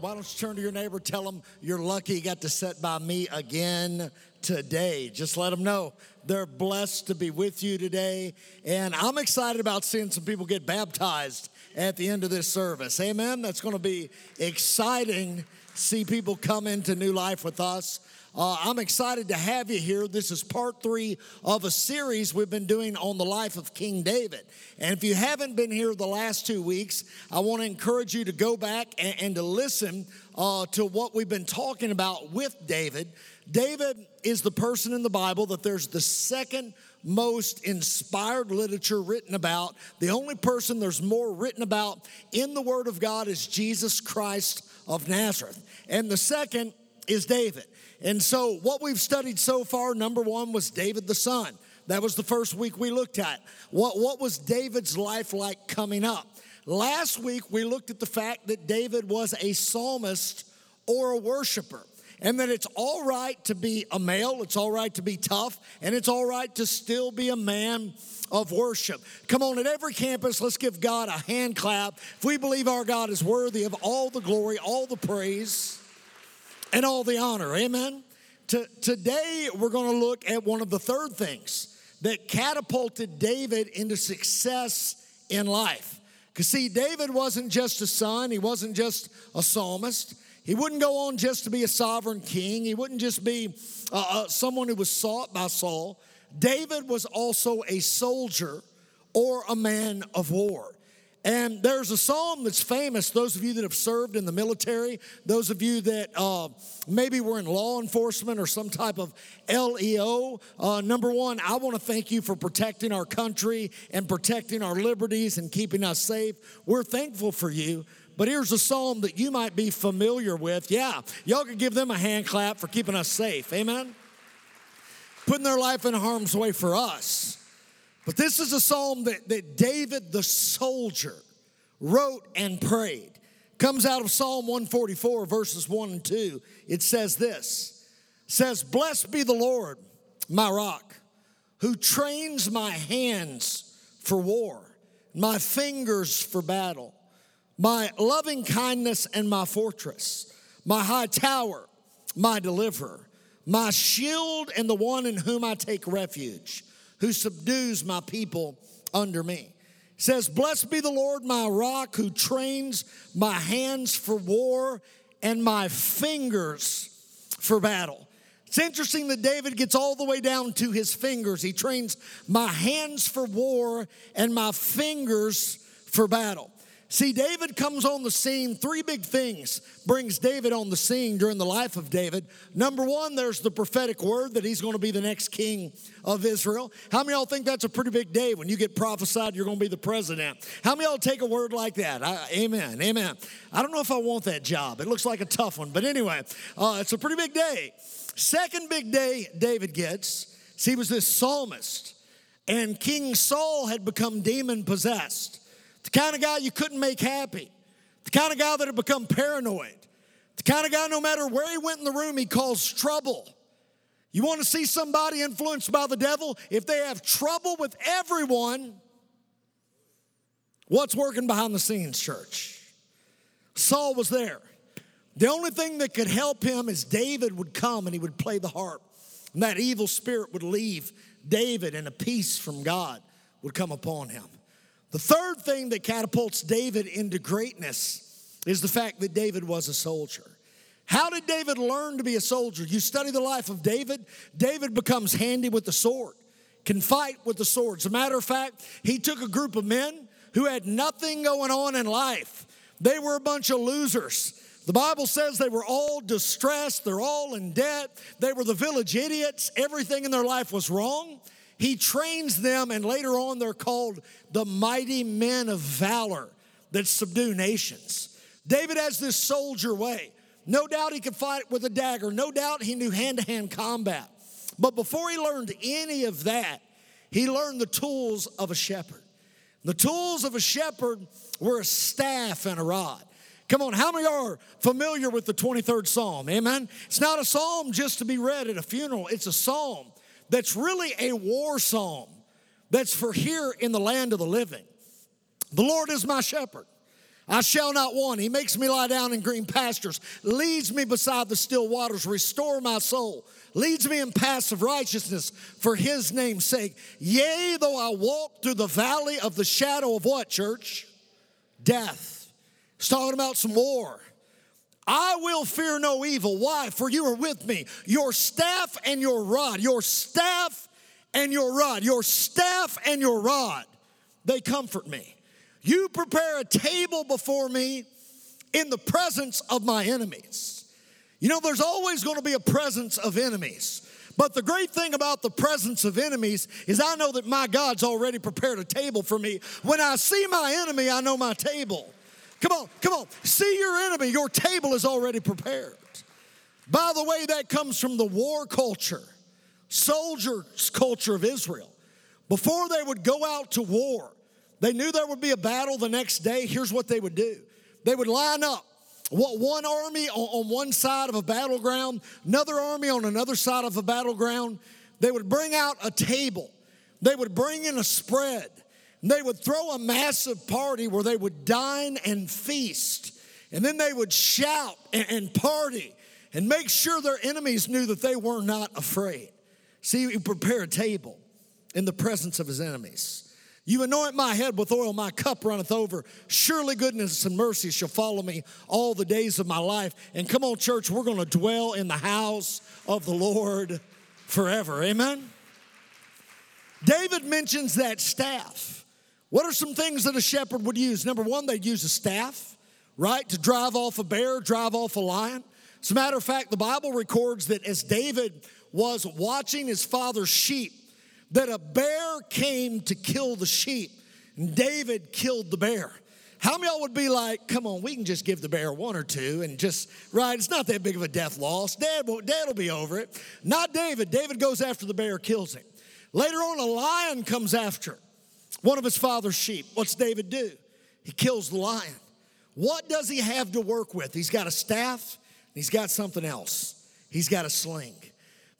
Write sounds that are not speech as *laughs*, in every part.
Why don't you turn to your neighbor, tell them you're lucky you got to sit by me again today. Just let them know they're blessed to be with you today. And I'm excited about seeing some people get baptized at the end of this service. Amen. That's going to be exciting. See people come into new life with us. Uh, I'm excited to have you here. This is part three of a series we've been doing on the life of King David. And if you haven't been here the last two weeks, I want to encourage you to go back and, and to listen uh, to what we've been talking about with David. David is the person in the Bible that there's the second most inspired literature written about. The only person there's more written about in the Word of God is Jesus Christ of Nazareth. And the second is David. And so, what we've studied so far, number one was David the son. That was the first week we looked at. What, what was David's life like coming up? Last week, we looked at the fact that David was a psalmist or a worshiper, and that it's all right to be a male, it's all right to be tough, and it's all right to still be a man of worship. Come on, at every campus, let's give God a hand clap. If we believe our God is worthy of all the glory, all the praise, and all the honor. Amen. To, today, we're going to look at one of the third things that catapulted David into success in life. Because, see, David wasn't just a son, he wasn't just a psalmist. He wouldn't go on just to be a sovereign king, he wouldn't just be uh, uh, someone who was sought by Saul. David was also a soldier or a man of war. And there's a psalm that's famous, those of you that have served in the military, those of you that uh, maybe were in law enforcement or some type of LEO. Uh, number one, I want to thank you for protecting our country and protecting our liberties and keeping us safe. We're thankful for you. But here's a psalm that you might be familiar with. Yeah, y'all could give them a hand clap for keeping us safe. Amen? Putting their life in harm's way for us. But this is a psalm that, that David the soldier wrote and prayed. Comes out of Psalm 144, verses 1 and 2. It says this says, Blessed be the Lord, my rock, who trains my hands for war, my fingers for battle, my loving kindness and my fortress, my high tower, my deliverer, my shield and the one in whom I take refuge who subdues my people under me. It says, Blessed be the Lord, my rock, who trains my hands for war and my fingers for battle. It's interesting that David gets all the way down to his fingers. He trains my hands for war and my fingers for battle. See, David comes on the scene. Three big things brings David on the scene during the life of David. Number one, there's the prophetic word that he's going to be the next king of Israel. How many y'all think that's a pretty big day when you get prophesied you're going to be the president? How many y'all take a word like that? I, amen, amen. I don't know if I want that job. It looks like a tough one, but anyway, uh, it's a pretty big day. Second big day David gets, see, he was this psalmist, and King Saul had become demon possessed. The kind of guy you couldn't make happy. The kind of guy that had become paranoid. The kind of guy, no matter where he went in the room, he caused trouble. You want to see somebody influenced by the devil? If they have trouble with everyone, what's working behind the scenes, church? Saul was there. The only thing that could help him is David would come and he would play the harp. And that evil spirit would leave David, and a peace from God would come upon him. The third thing that catapults David into greatness is the fact that David was a soldier. How did David learn to be a soldier? You study the life of David, David becomes handy with the sword, can fight with the sword. As a matter of fact, he took a group of men who had nothing going on in life. They were a bunch of losers. The Bible says they were all distressed, they're all in debt, they were the village idiots, everything in their life was wrong. He trains them, and later on, they're called the mighty men of valor that subdue nations. David has this soldier way. No doubt he could fight with a dagger. No doubt he knew hand to hand combat. But before he learned any of that, he learned the tools of a shepherd. The tools of a shepherd were a staff and a rod. Come on, how many are familiar with the 23rd Psalm? Amen. It's not a psalm just to be read at a funeral, it's a psalm that's really a war psalm that's for here in the land of the living. The Lord is my shepherd. I shall not want. He makes me lie down in green pastures, leads me beside the still waters, restore my soul, leads me in paths of righteousness for his name's sake. Yea, though I walk through the valley of the shadow of what, church? Death. He's talking about some war. I will fear no evil. Why? For you are with me. Your staff and your rod, your staff and your rod, your staff and your rod, they comfort me. You prepare a table before me in the presence of my enemies. You know, there's always going to be a presence of enemies. But the great thing about the presence of enemies is I know that my God's already prepared a table for me. When I see my enemy, I know my table. Come on, come on. See your enemy, your table is already prepared. By the way, that comes from the war culture, soldiers' culture of Israel. Before they would go out to war, they knew there would be a battle the next day. Here's what they would do they would line up one army on one side of a battleground, another army on another side of a battleground. They would bring out a table, they would bring in a spread, they would throw a massive party where they would dine and feast. And then they would shout and party and make sure their enemies knew that they were not afraid. See, you prepare a table in the presence of his enemies. You anoint my head with oil, my cup runneth over. Surely goodness and mercy shall follow me all the days of my life. And come on, church, we're going to dwell in the house of the Lord forever. Amen? David mentions that staff. What are some things that a shepherd would use? Number one, they'd use a staff, right, to drive off a bear, drive off a lion. As a matter of fact, the Bible records that as David was watching his father's sheep, that a bear came to kill the sheep, and David killed the bear. How many y'all would be like, come on, we can just give the bear one or two and just, right? It's not that big of a death loss. Dad will, Dad will be over it. Not David. David goes after the bear, kills him. Later on, a lion comes after one of his father's sheep. What's David do? He kills the lion. What does he have to work with? He's got a staff, he's got something else. He's got a sling.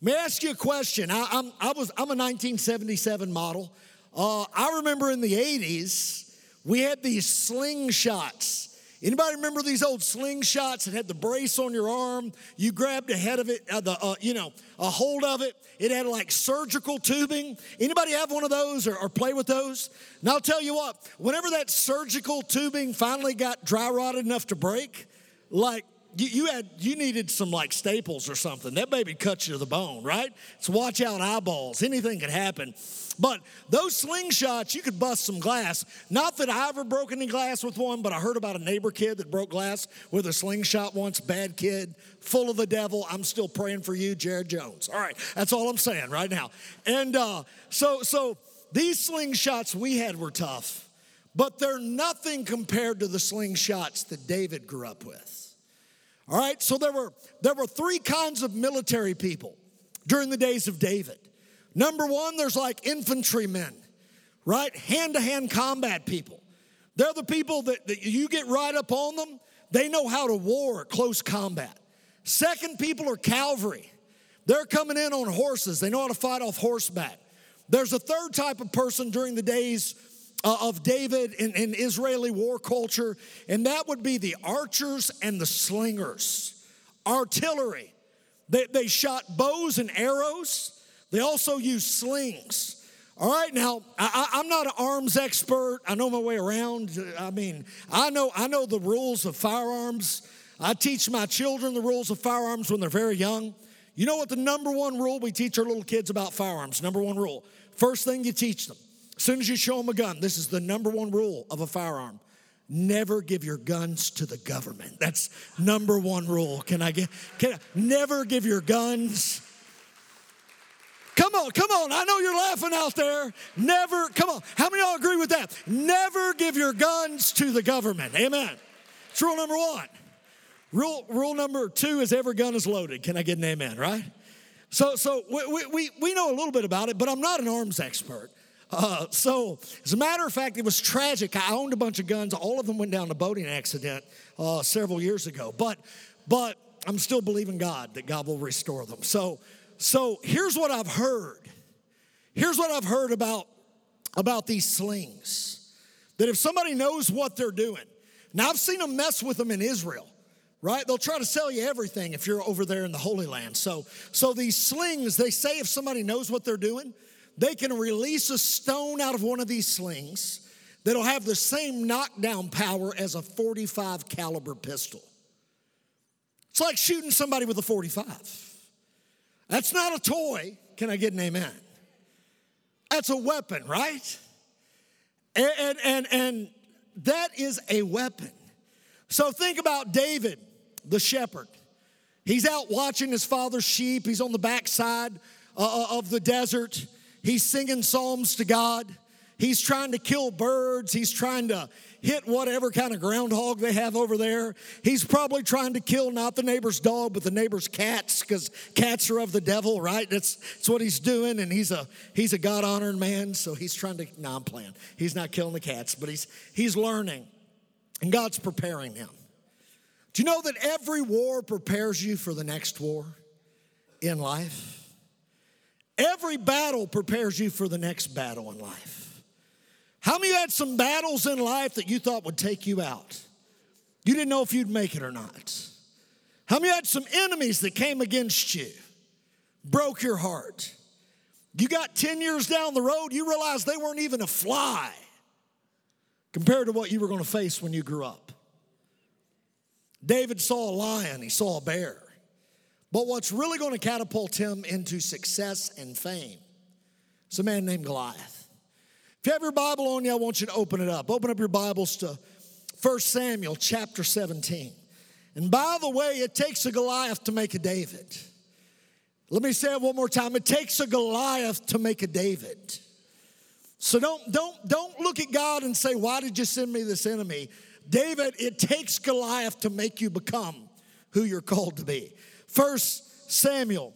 May I ask you a question? I, I'm, I was, I'm a 1977 model. Uh, I remember in the 80s, we had these slingshots. Anybody remember these old slingshots that had the brace on your arm? You grabbed a head of it, uh, the, uh, you know, a hold of it. It had like surgical tubing. Anybody have one of those or, or play with those? And I'll tell you what, whenever that surgical tubing finally got dry rotted enough to break, like you, you, had you needed some like staples or something. That baby cut you to the bone, right? So watch out eyeballs. Anything could happen. But those slingshots, you could bust some glass. Not that I ever broke any glass with one, but I heard about a neighbor kid that broke glass with a slingshot once. Bad kid, full of the devil. I'm still praying for you, Jared Jones. All right, that's all I'm saying right now. And uh, so, so these slingshots we had were tough, but they're nothing compared to the slingshots that David grew up with. All right, so there were there were three kinds of military people during the days of David. Number one, there's like infantrymen, right? Hand-to-hand combat people. They're the people that, that you get right up on them, they know how to war close combat. Second, people are cavalry. They're coming in on horses, they know how to fight off horseback. There's a third type of person during the days uh, of David in, in Israeli war culture, and that would be the archers and the slingers, artillery. They, they shot bows and arrows, they also used slings. All right, now I, am not an arms expert. I know my way around. I mean, I know I know the rules of firearms. I teach my children the rules of firearms when they're very young. You know what the number one rule we teach our little kids about firearms? Number one rule. First thing you teach them as soon as you show them a gun, this is the number one rule of a firearm. Never give your guns to the government. That's number one rule. Can I get, can I, never give your guns. Come on, come on. I know you're laughing out there. Never, come on. How many y'all agree with that? Never give your guns to the government. Amen. It's rule number one. Rule, rule number two is every gun is loaded. Can I get an amen, right? So, so we, we, we know a little bit about it, but I'm not an arms expert. Uh, so, as a matter of fact, it was tragic. I owned a bunch of guns. All of them went down in a boating accident uh, several years ago. But, but I'm still believing God that God will restore them. So, so here's what I've heard. Here's what I've heard about about these slings. That if somebody knows what they're doing, now I've seen them mess with them in Israel right they'll try to sell you everything if you're over there in the holy land so so these slings they say if somebody knows what they're doing they can release a stone out of one of these slings that'll have the same knockdown power as a 45 caliber pistol. It's like shooting somebody with a 45. That's not a toy. Can I get an amen? That's a weapon, right? And, and, and, and that is a weapon. So think about David, the shepherd. He's out watching his father's sheep. He's on the backside uh, uh, of the desert. He's singing psalms to God. He's trying to kill birds. He's trying to hit whatever kind of groundhog they have over there. He's probably trying to kill not the neighbor's dog, but the neighbor's cats, because cats are of the devil, right? That's, that's what he's doing. And he's a he's a God honoring man, so he's trying to. No, I'm playing. He's not killing the cats, but he's he's learning, and God's preparing him. Do you know that every war prepares you for the next war in life? Every battle prepares you for the next battle in life. How many had some battles in life that you thought would take you out? You didn't know if you'd make it or not. How many had some enemies that came against you, broke your heart? You got 10 years down the road, you realized they weren't even a fly compared to what you were going to face when you grew up. David saw a lion, he saw a bear. But what's really going to catapult him into success and fame is a man named Goliath. If you have your Bible on you, I want you to open it up. Open up your Bibles to 1 Samuel chapter 17. And by the way, it takes a Goliath to make a David. Let me say it one more time. It takes a Goliath to make a David. So don't, don't, don't look at God and say, Why did you send me this enemy? David, it takes Goliath to make you become who you're called to be. First Samuel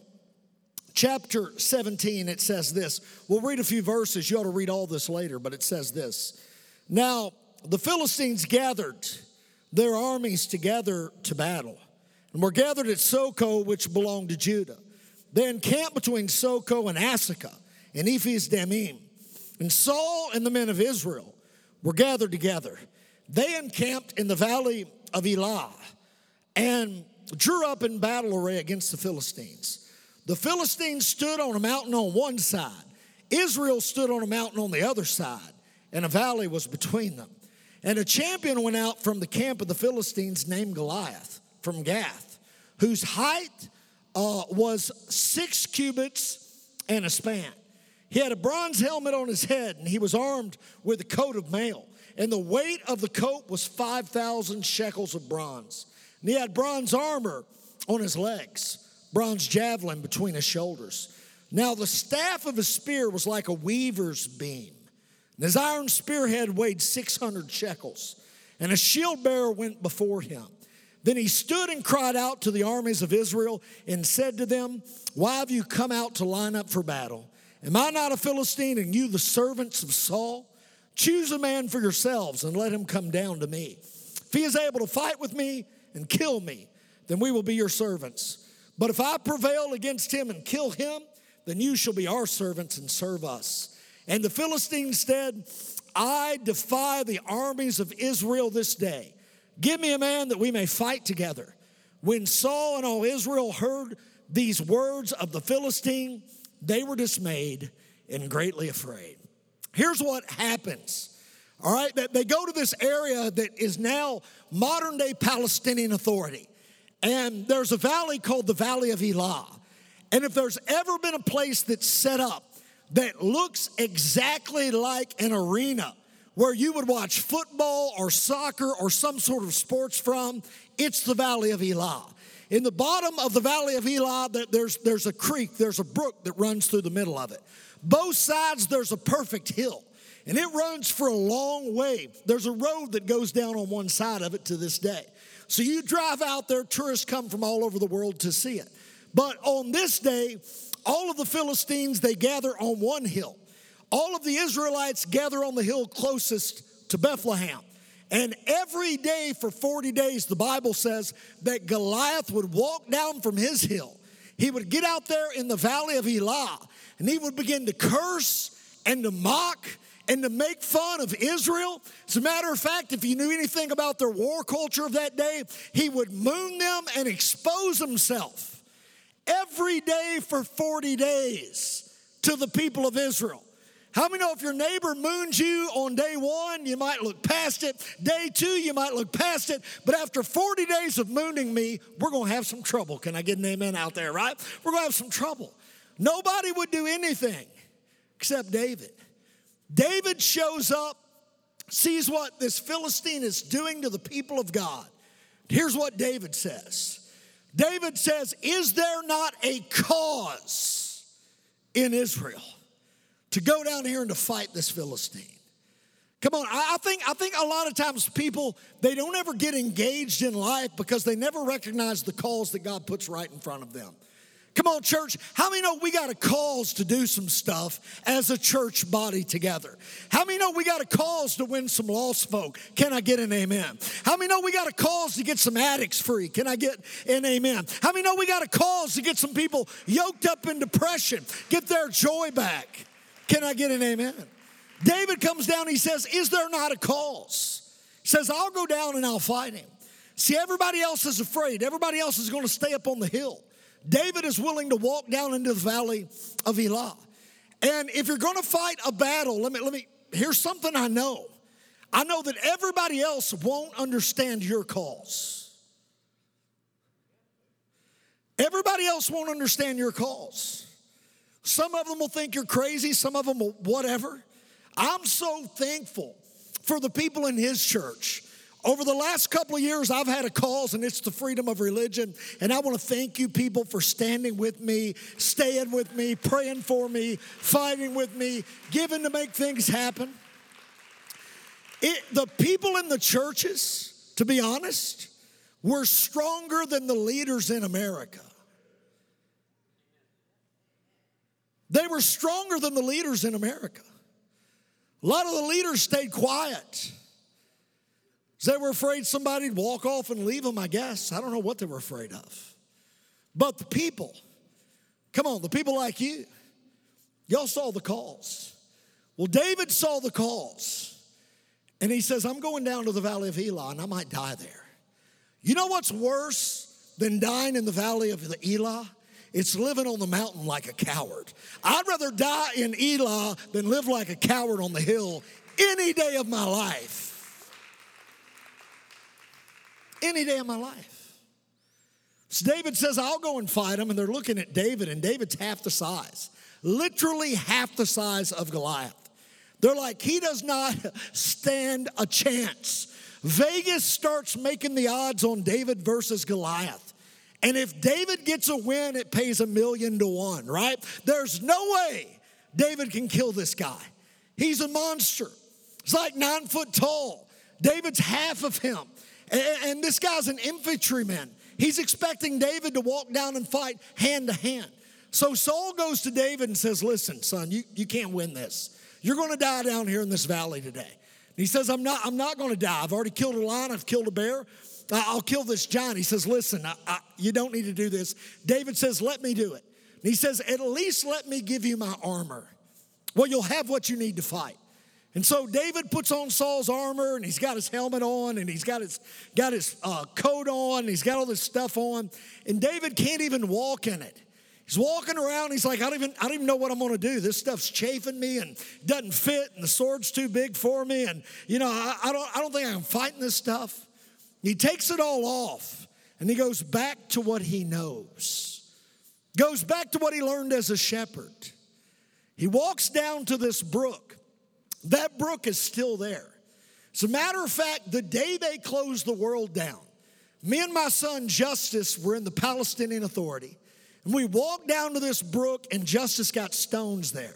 chapter 17, it says this. We'll read a few verses. You ought to read all this later, but it says this. Now, the Philistines gathered their armies together to battle, and were gathered at Socoh, which belonged to Judah. They encamped between Socoh and Azekah and Ephes Dammim. And Saul and the men of Israel were gathered together. They encamped in the valley of Elah. And drew up in battle array against the Philistines. The Philistines stood on a mountain on one side, Israel stood on a mountain on the other side, and a valley was between them. And a champion went out from the camp of the Philistines named Goliath from Gath, whose height uh, was six cubits and a span. He had a bronze helmet on his head, and he was armed with a coat of mail. And the weight of the coat was 5,000 shekels of bronze. And he had bronze armor on his legs, bronze javelin between his shoulders. Now the staff of his spear was like a weaver's beam. And his iron spearhead weighed 600 shekels. And a shield bearer went before him. Then he stood and cried out to the armies of Israel and said to them, Why have you come out to line up for battle? Am I not a Philistine and you the servants of Saul? Choose a man for yourselves and let him come down to me. If he is able to fight with me, and kill me, then we will be your servants. But if I prevail against him and kill him, then you shall be our servants and serve us. And the Philistines said, I defy the armies of Israel this day. Give me a man that we may fight together. When Saul and all Israel heard these words of the Philistine, they were dismayed and greatly afraid. Here's what happens all right, they go to this area that is now modern day Palestinian Authority. And there's a valley called the Valley of Elah. And if there's ever been a place that's set up that looks exactly like an arena where you would watch football or soccer or some sort of sports from, it's the Valley of Elah. In the bottom of the Valley of Elah, there's, there's a creek, there's a brook that runs through the middle of it. Both sides, there's a perfect hill and it runs for a long way. There's a road that goes down on one side of it to this day. So you drive out there, tourists come from all over the world to see it. But on this day, all of the Philistines, they gather on one hill. All of the Israelites gather on the hill closest to Bethlehem. And every day for 40 days, the Bible says that Goliath would walk down from his hill. He would get out there in the valley of Elah and he would begin to curse and to mock and to make fun of Israel. As a matter of fact, if you knew anything about their war culture of that day, he would moon them and expose himself every day for 40 days to the people of Israel. How many know if your neighbor moons you on day one, you might look past it. Day two, you might look past it. But after 40 days of mooning me, we're going to have some trouble. Can I get an amen out there, right? We're going to have some trouble. Nobody would do anything except David. David shows up, sees what this Philistine is doing to the people of God. Here's what David says David says, Is there not a cause in Israel to go down here and to fight this Philistine? Come on, I think, I think a lot of times people, they don't ever get engaged in life because they never recognize the calls that God puts right in front of them. Come on, church. How many know we got a cause to do some stuff as a church body together? How many know we got a cause to win some lost folk? Can I get an amen? How many know we got a cause to get some addicts free? Can I get an amen? How many know we got a cause to get some people yoked up in depression, get their joy back? Can I get an amen? David comes down, he says, Is there not a cause? He says, I'll go down and I'll fight him. See, everybody else is afraid. Everybody else is going to stay up on the hill. David is willing to walk down into the valley of Elah. And if you're going to fight a battle, let me, let me, here's something I know. I know that everybody else won't understand your cause. Everybody else won't understand your cause. Some of them will think you're crazy, some of them will whatever. I'm so thankful for the people in his church over the last couple of years, I've had a cause, and it's the freedom of religion. And I want to thank you, people, for standing with me, staying with me, praying for me, fighting with me, giving to make things happen. It, the people in the churches, to be honest, were stronger than the leaders in America. They were stronger than the leaders in America. A lot of the leaders stayed quiet. They were afraid somebody'd walk off and leave them, I guess. I don't know what they were afraid of. But the people, come on, the people like you, y'all saw the calls. Well, David saw the calls. And he says, I'm going down to the valley of Elah and I might die there. You know what's worse than dying in the valley of the Elah? It's living on the mountain like a coward. I'd rather die in Elah than live like a coward on the hill any day of my life any day of my life. So David says, I'll go and fight him. And they're looking at David, and David's half the size, literally half the size of Goliath. They're like, he does not *laughs* stand a chance. Vegas starts making the odds on David versus Goliath. And if David gets a win, it pays a million to one, right? There's no way David can kill this guy. He's a monster. He's like nine foot tall. David's half of him. And this guy's an infantryman. He's expecting David to walk down and fight hand to hand. So Saul goes to David and says, Listen, son, you, you can't win this. You're going to die down here in this valley today. And he says, I'm not, I'm not going to die. I've already killed a lion, I've killed a bear. I'll kill this giant. He says, Listen, I, I, you don't need to do this. David says, Let me do it. And he says, At least let me give you my armor. Well, you'll have what you need to fight. And so David puts on Saul's armor and he's got his helmet on and he's got his, got his uh, coat on and he's got all this stuff on. And David can't even walk in it. He's walking around. He's like, I don't even, I don't even know what I'm going to do. This stuff's chafing me and doesn't fit, and the sword's too big for me. And you know, I, I don't, I don't think I'm fighting this stuff. He takes it all off, and he goes back to what he knows. Goes back to what he learned as a shepherd. He walks down to this brook. That brook is still there. As a matter of fact, the day they closed the world down, me and my son Justice were in the Palestinian Authority, and we walked down to this brook, and Justice got stones there.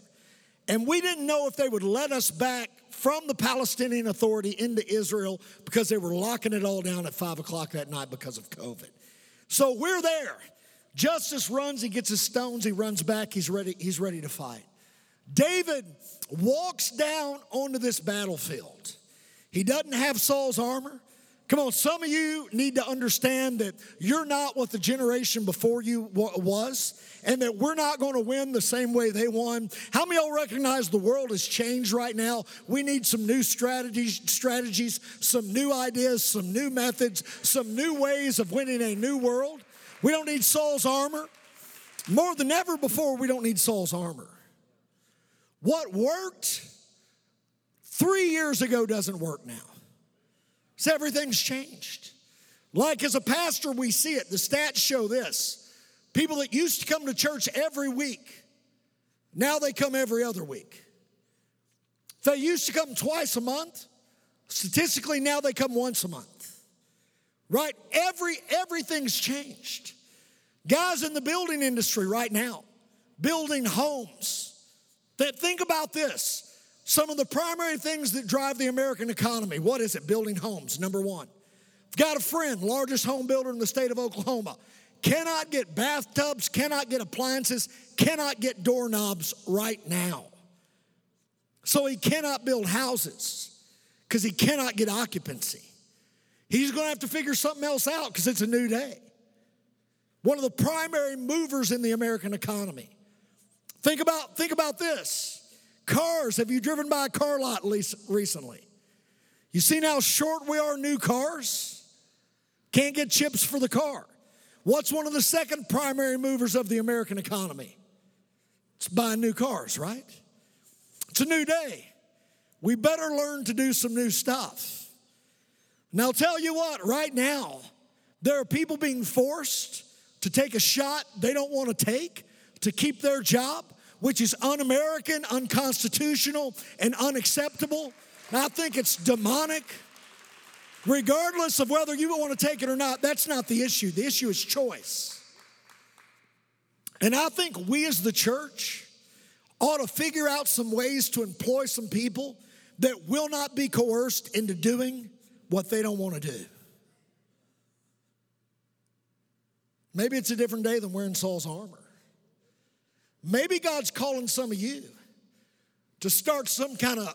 And we didn't know if they would let us back from the Palestinian Authority into Israel because they were locking it all down at five o'clock that night because of COVID. So we're there. Justice runs, he gets his stones, he runs back, he's ready, he's ready to fight. David walks down onto this battlefield. He doesn't have Saul's armor. Come on, some of you need to understand that you're not what the generation before you was, and that we're not going to win the same way they won. How many y'all recognize the world has changed right now? We need some new strategies, strategies, some new ideas, some new methods, some new ways of winning a new world. We don't need Saul's armor. More than ever before, we don't need Saul's armor. What worked three years ago doesn't work now. So everything's changed. Like as a pastor, we see it. The stats show this. People that used to come to church every week, now they come every other week. They used to come twice a month. Statistically, now they come once a month. Right? Every everything's changed. Guys in the building industry right now, building homes. That think about this. Some of the primary things that drive the American economy. What is it? Building homes, number one. I've got a friend, largest home builder in the state of Oklahoma. Cannot get bathtubs, cannot get appliances, cannot get doorknobs right now. So he cannot build houses because he cannot get occupancy. He's going to have to figure something else out because it's a new day. One of the primary movers in the American economy. Think about, think about this. Cars, have you driven by a car lot recently? You seen how short we are new cars? Can't get chips for the car. What's one of the second primary movers of the American economy? It's buying new cars, right? It's a new day. We better learn to do some new stuff. Now, tell you what, right now, there are people being forced to take a shot they don't want to take to keep their job which is un American, unconstitutional, and unacceptable. And I think it's demonic. Regardless of whether you want to take it or not, that's not the issue. The issue is choice. And I think we as the church ought to figure out some ways to employ some people that will not be coerced into doing what they don't want to do. Maybe it's a different day than wearing Saul's armor. Maybe God's calling some of you to start some kind of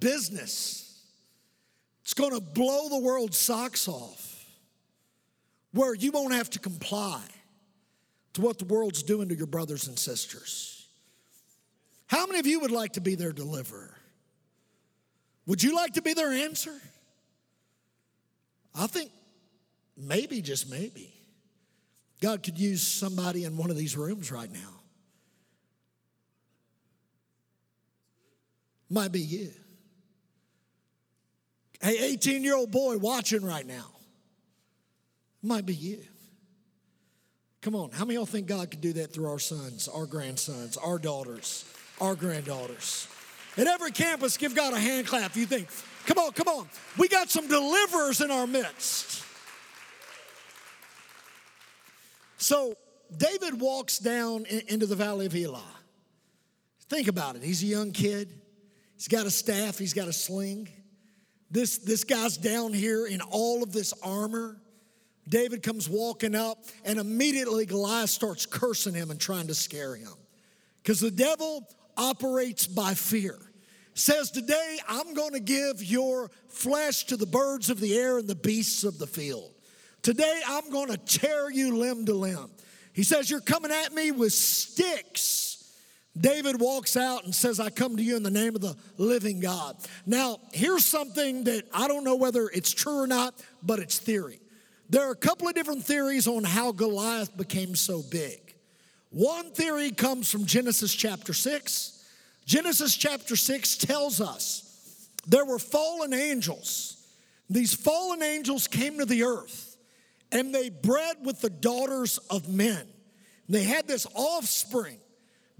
business. It's going to blow the world's socks off, where you won't have to comply to what the world's doing to your brothers and sisters. How many of you would like to be their deliverer? Would you like to be their answer? I think maybe, just maybe, God could use somebody in one of these rooms right now might be you. Hey, 18 year old boy watching right now, might be you. Come on, how many of y'all think God could do that through our sons, our grandsons, our daughters, our granddaughters? At every campus, give God a hand clap. You think, come on, come on. We got some deliverers in our midst. So David walks down into the valley of Elah. Think about it. He's a young kid. He's got a staff, he's got a sling. This, this guy's down here in all of this armor. David comes walking up, and immediately Goliath starts cursing him and trying to scare him. Because the devil operates by fear. Says, Today I'm going to give your flesh to the birds of the air and the beasts of the field. Today I'm going to tear you limb to limb. He says, You're coming at me with sticks David walks out and says, I come to you in the name of the living God. Now, here's something that I don't know whether it's true or not, but it's theory. There are a couple of different theories on how Goliath became so big. One theory comes from Genesis chapter 6. Genesis chapter 6 tells us there were fallen angels. These fallen angels came to the earth and they bred with the daughters of men. They had this offspring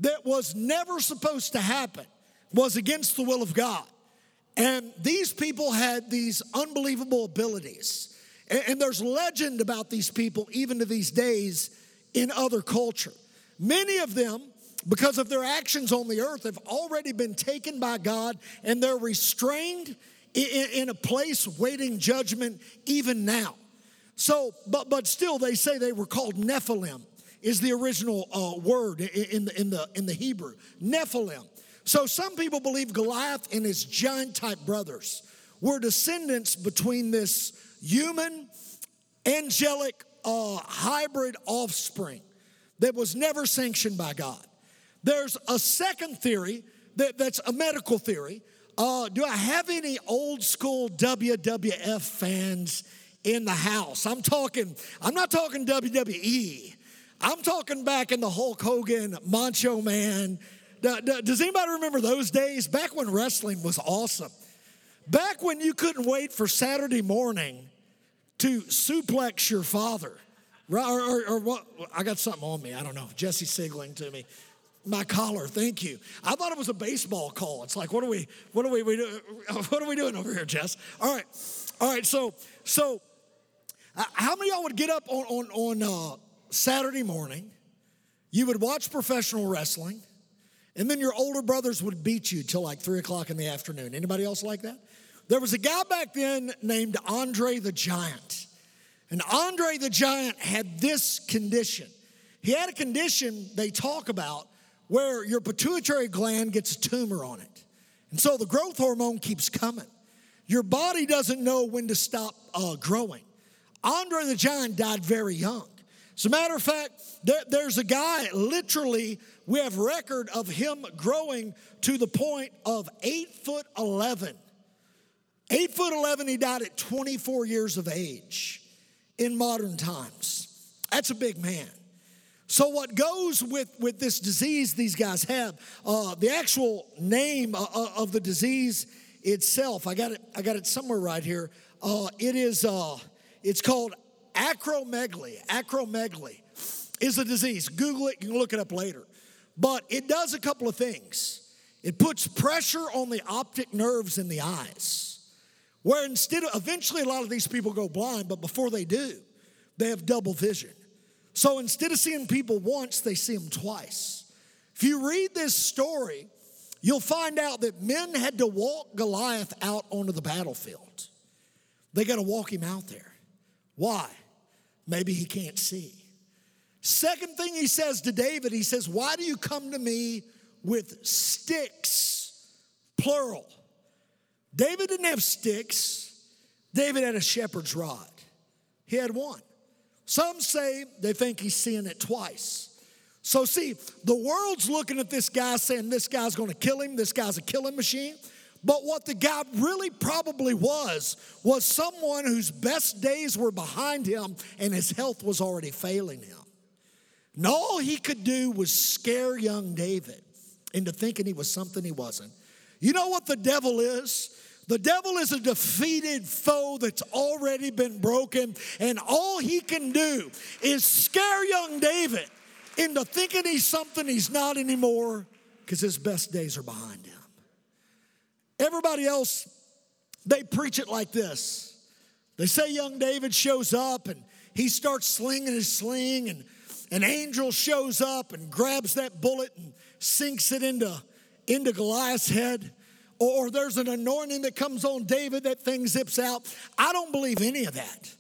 that was never supposed to happen, was against the will of God. And these people had these unbelievable abilities. And, there's legend about these people even to these days in other culture. Many of them because of their actions on the earth have already been taken by God and they're restrained in, in a place waiting judgment even now. So, but, but still, they say they were called Nephilim, is the original uh, word in, the, in, the, in the Hebrew. Nephilim. So, some people believe Goliath and his giant type brothers were descendants between this human, angelic, uh, hybrid offspring that was never sanctioned by God. There's a second theory that, that's a medical theory. Uh, do I have any old school WWF fans in the house? I'm talking, I'm not talking WWE. I'm talking back in the Hulk Hogan, Macho Man. Does anybody remember those days? Back when wrestling was awesome. Back when you couldn't wait for Saturday morning to suplex your father. Or, or, or, what? I got something on me. I don't know. Jesse signaling to me. My collar. Thank you. I thought it was a baseball call. It's like, what are we? What are we? we do, *laughs* what are we doing over here, Jess? All right, all right. So, so, uh, how many y'all would get up on on on uh, Saturday morning? You would watch professional wrestling, and then your older brothers would beat you till like three o'clock in the afternoon. Anybody else like that? There was a guy back then named Andre the Giant. And Andre the Giant had this condition. He had a condition they talk about where your pituitary gland gets a tumor on it. And so the growth hormone keeps coming. Your body doesn't know when to stop uh, growing. Andre the Giant died very young. As a matter of fact, there, there's a guy, literally, we have record of him growing to the point of eight foot 11. Eight foot 11, he died at 24 years of age in modern times. That's a big man. So, what goes with, with this disease these guys have, uh, the actual name uh, uh, of the disease itself, I got it, I got it somewhere right here. Uh, it is, uh, it's called acromegaly. Acromegaly is a disease. Google it, you can look it up later. But it does a couple of things. It puts pressure on the optic nerves in the eyes where instead of eventually a lot of these people go blind, but before they do, they have double vision. So instead of seeing people once, they see them twice. If you read this story, you'll find out that men had to walk Goliath out onto the battlefield. They got to walk him out there. Why? Maybe he can't see. Second thing he says to David, he says, Why do you come to me with sticks? Plural. David didn't have sticks, David had a shepherd's rod. He had one. Some say they think he's seeing it twice. So, see, the world's looking at this guy saying this guy's gonna kill him, this guy's a killing machine. But what the guy really probably was, was someone whose best days were behind him and his health was already failing him. And all he could do was scare young David into thinking he was something he wasn't. You know what the devil is? The devil is a defeated foe that's already been broken, and all he can do is scare young David into thinking he's something he's not anymore because his best days are behind him. Everybody else, they preach it like this. They say young David shows up and he starts slinging his sling, and an angel shows up and grabs that bullet and sinks it into, into Goliath's head or there's an anointing that comes on David that thing zips out. I don't believe any of that.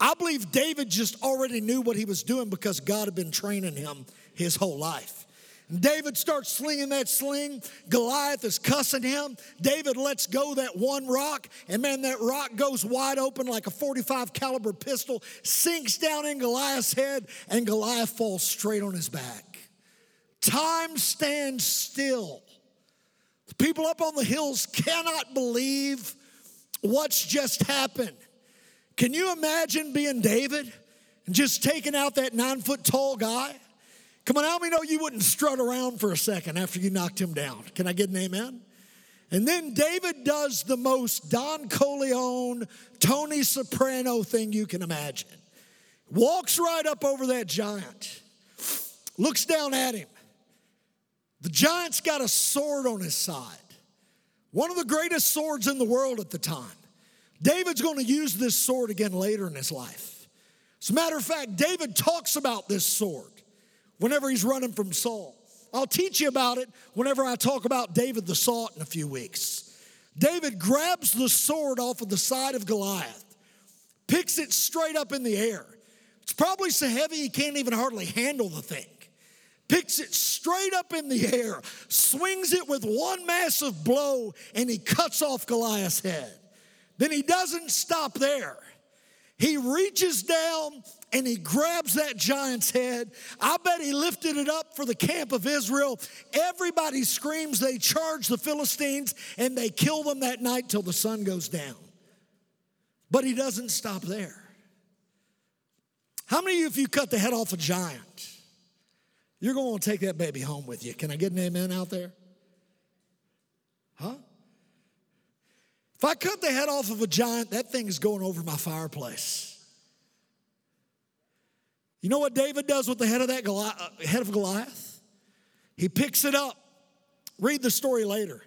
I believe David just already knew what he was doing because God had been training him his whole life. David starts slinging that sling. Goliath is cussing him. David lets go that one rock, and man, that rock goes wide open like a 45 caliber pistol, sinks down in Goliath's head, and Goliath falls straight on his back. Time stands still the people up on the hills cannot believe what's just happened. Can you imagine being David and just taking out that nine foot tall guy? Come on, how many know you wouldn't strut around for a second after you knocked him down? Can I get an amen? And then David does the most Don Corleone, Tony Soprano thing you can imagine. Walks right up over that giant, looks down at him, the giant's got a sword on his side, one of the greatest swords in the world at the time. David's going to use this sword again later in his life. As a matter of fact, David talks about this sword whenever he's running from Saul. I'll teach you about it whenever I talk about David the Salt in a few weeks. David grabs the sword off of the side of Goliath, picks it straight up in the air. It's probably so heavy he can't even hardly handle the thing. Picks it straight up in the air, swings it with one massive blow, and he cuts off Goliath's head. Then he doesn't stop there. He reaches down and he grabs that giant's head. I bet he lifted it up for the camp of Israel. Everybody screams, they charge the Philistines and they kill them that night till the sun goes down. But he doesn't stop there. How many of you, if you cut the head off a giant, you're going to take that baby home with you? Can I get an amen out there? Huh? If I cut the head off of a giant, that thing is going over my fireplace. You know what David does with the head of that Goliath, uh, head of Goliath? He picks it up. Read the story later.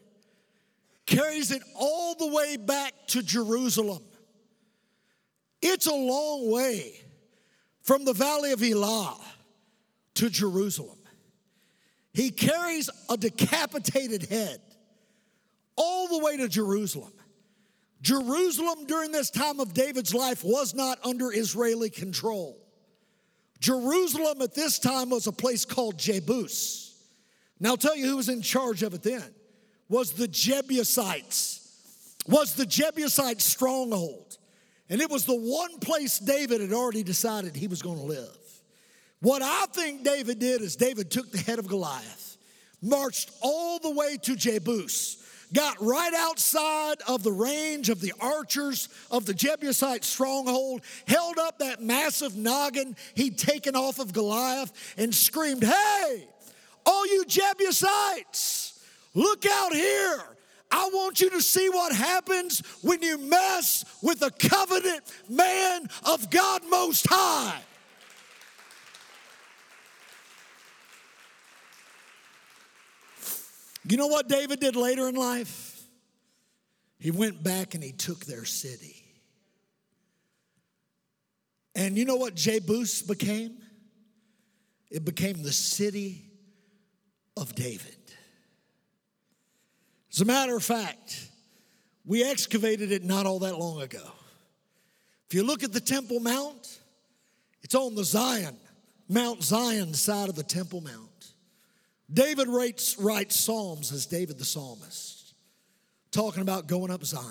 Carries it all the way back to Jerusalem. It's a long way from the valley of Elah to Jerusalem. He carries a decapitated head all the way to Jerusalem. Jerusalem during this time of David's life was not under Israeli control. Jerusalem at this time was a place called Jebus. Now I'll tell you who was in charge of it then. Was the Jebusites. Was the Jebusite stronghold. And it was the one place David had already decided he was going to live. What I think David did is David took the head of Goliath, marched all the way to Jebus, got right outside of the range of the archers of the Jebusite stronghold, held up that massive noggin he'd taken off of Goliath, and screamed, Hey, all you Jebusites, look out here. I want you to see what happens when you mess with a covenant man of God Most High. You know what David did later in life? He went back and he took their city. And you know what Jebus became? It became the city of David. As a matter of fact, we excavated it not all that long ago. If you look at the Temple Mount, it's on the Zion, Mount Zion side of the Temple Mount. David writes, writes Psalms as David the psalmist, talking about going up Zion,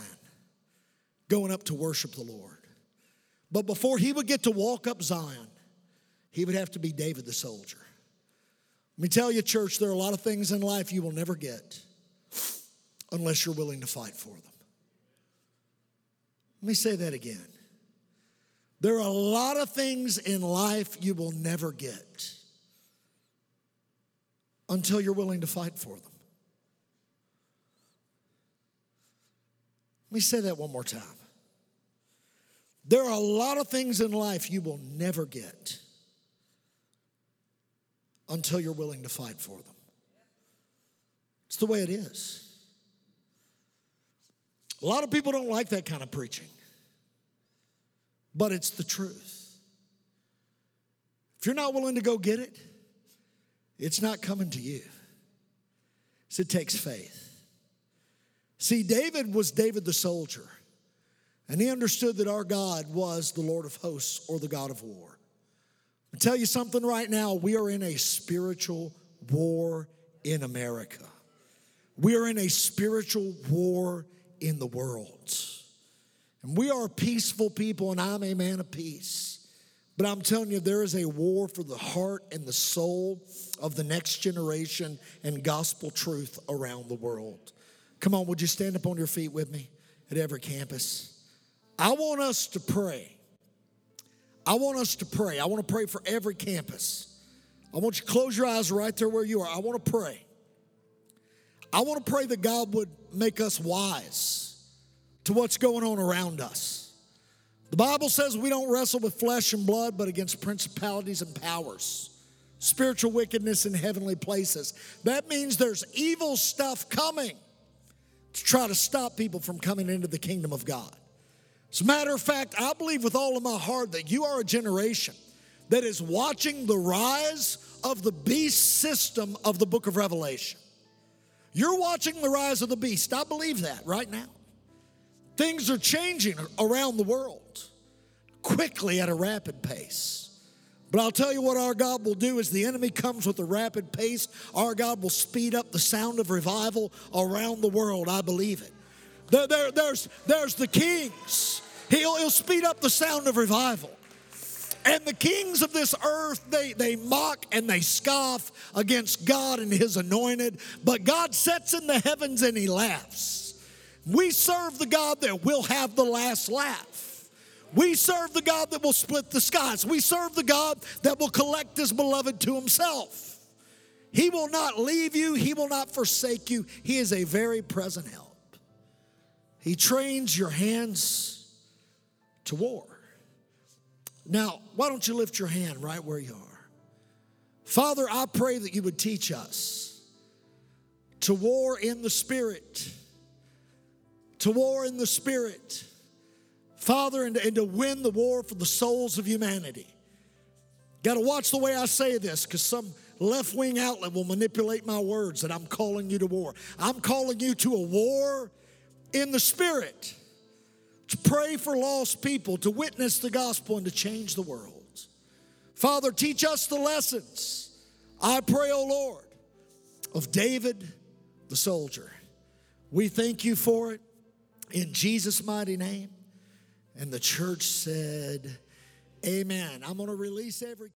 going up to worship the Lord. But before he would get to walk up Zion, he would have to be David the soldier. Let me tell you, church, there are a lot of things in life you will never get unless you're willing to fight for them. Let me say that again. There are a lot of things in life you will never get until you're willing to fight for them. Let me say that one more time. There are a lot of things in life you will never get until you're willing to fight for them. It's the way it is. A lot of people don't like that kind of preaching, but it's the truth. If you're not willing to go get it, it's not coming to you. So it takes faith. See, David was David the soldier, and he understood that our God was the Lord of hosts or the God of war. I tell you something right now, we are in a spiritual war in America. We are in a spiritual war in the world. And we are peaceful people, and I'm a man of peace. But I'm telling you, there is a war for the heart and the soul of the next generation and gospel truth around the world. Come on, would you stand up on your feet with me at every campus? I want us to pray. I want us to pray. I want to pray for every campus. I want you to close your eyes right there where you are. I want to pray. I want to pray that God would make us wise to what's going on around us. The Bible says we don't wrestle with flesh and blood, but against principalities and powers, spiritual wickedness in heavenly places. That means there's evil stuff coming to try to stop people from coming into the kingdom of God. As a matter of fact, I believe with all of my heart that you are a generation that is watching the rise of the beast system of the book of Revelation. You're watching the rise of the beast. I believe that right now. Things are changing around the world quickly at a rapid pace. But I'll tell you what our God will do as the enemy comes with a rapid pace, our God will speed up the sound of revival around the world. I believe it. There, there, there's, there's the kings. He'll, he'll speed up the sound of revival. And the kings of this earth, they, they mock and they scoff against God and his anointed, but God sits in the heavens and he laughs. We serve the God that will have the last laugh. We serve the God that will split the skies. We serve the God that will collect his beloved to himself. He will not leave you, he will not forsake you. He is a very present help. He trains your hands to war. Now, why don't you lift your hand right where you are? Father, I pray that you would teach us to war in the Spirit, to war in the Spirit. Father, and, and to win the war for the souls of humanity. Got to watch the way I say this because some left wing outlet will manipulate my words that I'm calling you to war. I'm calling you to a war in the Spirit to pray for lost people, to witness the gospel, and to change the world. Father, teach us the lessons. I pray, O oh Lord, of David the soldier. We thank you for it in Jesus' mighty name. And the church said, Amen. I'm going to release every.